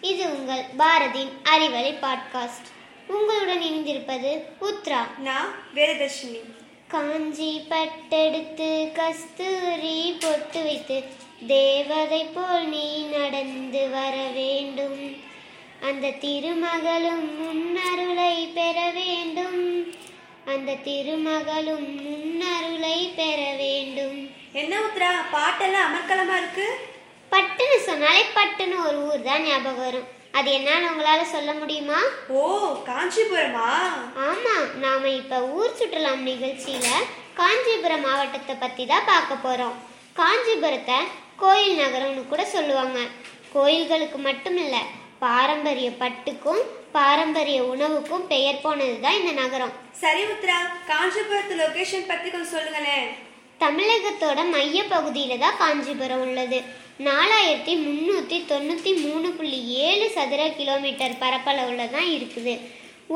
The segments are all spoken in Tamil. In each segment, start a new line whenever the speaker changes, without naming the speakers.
இது உங்கள் பாரதியின் அறிவலை பாட்காஸ்ட் உங்களுடன் இணைந்திருப்பது உத்ரா.
நான் வேததர்ஷினி.
காஞ்சி பட்டெடுத்து கஸ்தூரி பொட்டு வைத்து தேவதை போல் நீ நடந்து வர வேண்டும். அந்த திருமகளும் முன்னருளை பெற வேண்டும். அந்த திருமகளும் முன்னருளை பெற வேண்டும்.
என்ன உத்ரா? பாட்டெல்லாம் அமர்க்கலமா இருக்கு?
பட்டுன்னு சொன்னாலே பட்டுன்னு ஒரு ஊர் தான் ஞாபகம் வரும். அது என்னன்னு உங்களால சொல்ல முடியுமா?
ஓ காஞ்சிபுரமா?
ஆமா நாம இப்ப ஊர் சுற்றலாம் நிகழ்ச்சியில காஞ்சிபுரம் மாவட்டத்தை பத்தி தான் பார்க்க போறோம். காஞ்சிபுரத்தை கோயில் நகரம்னு கூட சொல்லுவாங்க. கோயில்களுக்கு மட்டும் இல்ல பாரம்பரிய பட்டுக்கும் பாரம்பரிய உணவுக்கும் பெயர் போனது தான் இந்த நகரம்.
சரி உத்ரா காஞ்சிபுரத்து லொகேஷன் பத்தி கொஞ்சம் சொல்லுங்களேன்.
தமிழகத்தோட மைய பகுதியில தான் காஞ்சிபுரம் உள்ளது. நாலாயிரத்தி முந்நூற்றி தொண்ணூற்றி மூணு புள்ளி ஏழு சதுர கிலோமீட்டர் பரப்பளவுல தான் இருக்குது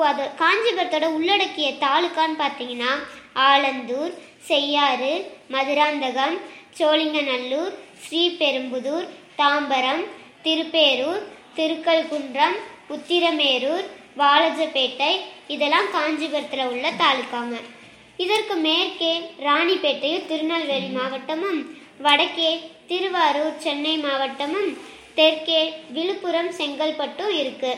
அது காஞ்சிபுரத்தோட உள்ளடக்கிய தாலுக்கான்னு பார்த்தீங்கன்னா ஆலந்தூர் செய்யாறு மதுராந்தகம் சோழிங்கநல்லூர் ஸ்ரீபெரும்புதூர் தாம்பரம் திருப்பேரூர் திருக்கல்குன்றம் உத்திரமேரூர் வாலஜப்பேட்டை இதெல்லாம் காஞ்சிபுரத்தில் உள்ள தாலுக்காங்க இதற்கு மேற்கே ராணிப்பேட்டையும் திருநெல்வேலி மாவட்டமும் வடக்கே திருவாரூர் சென்னை மாவட்டமும் தெற்கே விழுப்புரம் செங்கல்பட்டும் இருக்கு.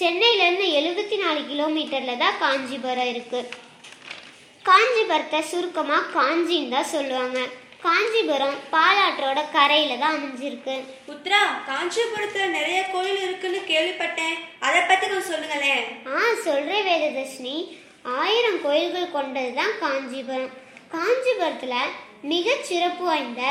சென்னையிலேருந்து எழுபத்தி நாலு கிலோமீட்டரில் தான் காஞ்சிபுரம் இருக்கு. காஞ்சிபுரத்தை சுருக்கமாக காஞ்சின்னு தான் சொல்லுவாங்க. காஞ்சிபுரம் பாலாற்றோட கரையில தான் அமைஞ்சிருக்கு.
உத்ரா காஞ்சிபுரத்துல நிறைய கோயில் இருக்குன்னு கேள்விப்பட்டேன். அதை பத்தி கொஞ்சம் சொல்லுங்களேன்.
ஆ சொல்றேன் வேததர்ஷினி. ஆயிரம் கோயில்கள் கொண்டது தான் காஞ்சிபுரம். காஞ்சிபுரத்தில் மிகச் சிறப்பு வாய்ந்த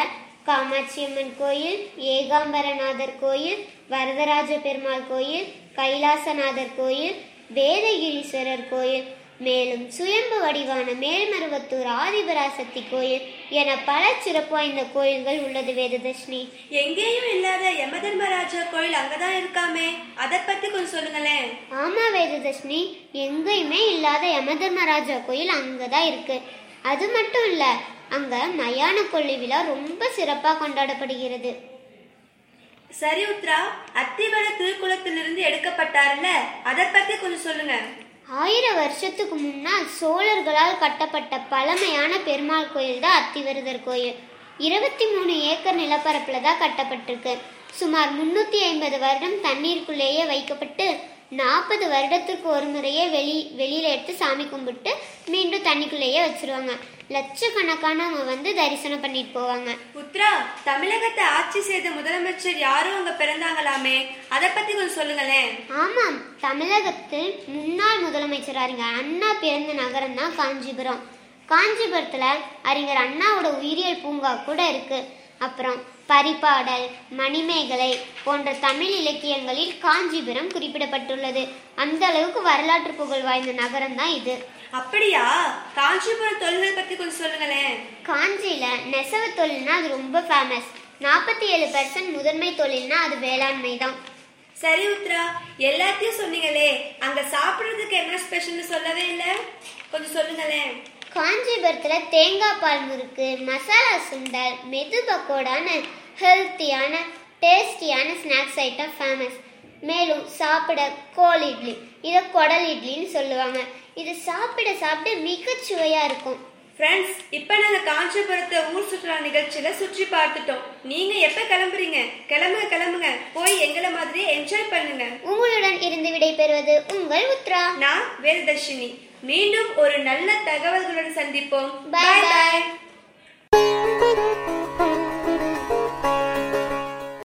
காமாட்சியம்மன் கோயில் ஏகாம்பரநாதர் கோயில் வரதராஜ பெருமாள் கோயில் கைலாசநாதர் கோயில் வேதகிரீஸ்வரர் கோயில் மேலும் சுயம்பு வடிவான மேல்மருவத்தூர் ஆதிபராசக்தி கோயில் என பல சிறப்பு வாய்ந்த கோயில்கள் உள்ளது வேததர்ஷினி.
எங்கேயும் இல்லாத யமதர்மராஜா கோயில் அங்கதான் இருக்காமே. அதை பத்தி கொஞ்சம் சொல்லுங்களேன்.
ஆமா வேததர்ஷினி. எங்கேயுமே இல்லாத யமதர்மராஜா கோயில் அங்கதான் இருக்கு. அது மட்டும் இல்ல அங்க மயான கொள்ளி விழா ரொம்ப சிறப்பா கொண்டாடப்படுகிறது.
சரி உத்ரா அத்திவர திருக்குளத்திலிருந்து எடுக்கப்பட்டார்ல அதை பத்தி கொஞ்சம் சொல்லுங்க.
ஆயிரம் வருஷத்துக்கு முன்னால் சோழர்களால் கட்டப்பட்ட பழமையான பெருமாள் கோயில் தான் அத்திவருதர் கோயில். இருபத்தி மூணு ஏக்கர் நிலப்பரப்புல தான் கட்டப்பட்டிருக்கு. சுமார் முன்னூத்தி ஐம்பது வருடம் தண்ணீருக்குள்ளேயே வைக்கப்பட்டு நாற்பது வருடத்திற்கு ஒரு முறையே வெளி வெளியில எடுத்து சாமி கும்பிட்டு மீண்டும் தண்ணிக்குள்ளேயே வச்சிருவாங்க. லட்சக்கணக்கானவங்க வந்து தரிசனம் பண்ணிட்டு போவாங்க.
உத்ரா தமிழகத்தை ஆட்சி செய்த முதலமைச்சர் யாரும் அங்க பிறந்தாங்களாமே? அதை பத்தி கொஞ்சம் சொல்லுங்களேன்.
ஆமாம் தமிழகத்தில் முன்னாள் முதலமைச்சர் அறிஞர் அண்ணா பிறந்த நகரம் தான் காஞ்சிபுரம். காஞ்சிபுரத்துல அறிஞர் அண்ணாவோட உயிரியல் பூங்கா கூட இருக்கு. அப்புறம் பரிபாடல் மணிமேகலை போன்ற தமிழ் இலக்கியங்களில் காஞ்சிபுரம் குறிப்பிடப்பட்டுள்ளது. அந்த அளவுக்கு வரலாற்று புகழ் வாய்ந்த நகரம் தான் இது.
அப்படியா? காஞ்சிபுரம் தொழில்கள் பத்தி கொஞ்சம் சொல்லுங்களேன்
காஞ்சியில நெசவு தொழில்னா அது ரொம்ப ஃபேமஸ் நாற்பத்தி ஏழு பெர்சன்ட் முதன்மை தொழில்னா அது வேளாண்மை தான்.
சரி உத்ரா எல்லாத்தையும் சொன்னீங்களே. அங்க சாப்பிடுறதுக்கு என்ன ஸ்பெஷல்னு சொல்லவே இல்ல. கொஞ்சம் சொல்லுங்களேன்.
காஞ்சிபுரத்துல தேங்காய் பால் முறுக்கு மசாலா சுண்டல் மெது பக்கோடான ஹெல்த்தியான டேஸ்டியான ஸ்நாக்ஸ் ஐட்டம் ஃபேமஸ் மேலும் சாப்பிட கோல் இட்லி. இதை குடல் இட்லின்னு சொல்லுவாங்க. இது சாப்பிட சாப்பிட மிகச் சுவையா இருக்கும்.
ஃப்ரெண்ட்ஸ் இப்போ நாங்க காஞ்சிபுரத்தை ஊர் சுற்றுலா நிகழ்ச்சியில சுற்றி பார்த்துட்டோம். நீங்க எப்ப கிளம்புறீங்க? கிளம்புங்க கிளம்புங்க. போய் எங்களை மாதிரியே என்ஜாய் பண்ணுங்க.
உங்களுடன் இருந்து விடைபெறுவது உங்கள் உத்ரா.
நான் வேததர்ஷினி மீண்டும் ஒரு நல்ல தகவல்களுடன் சந்திப்போம்
bye.
bye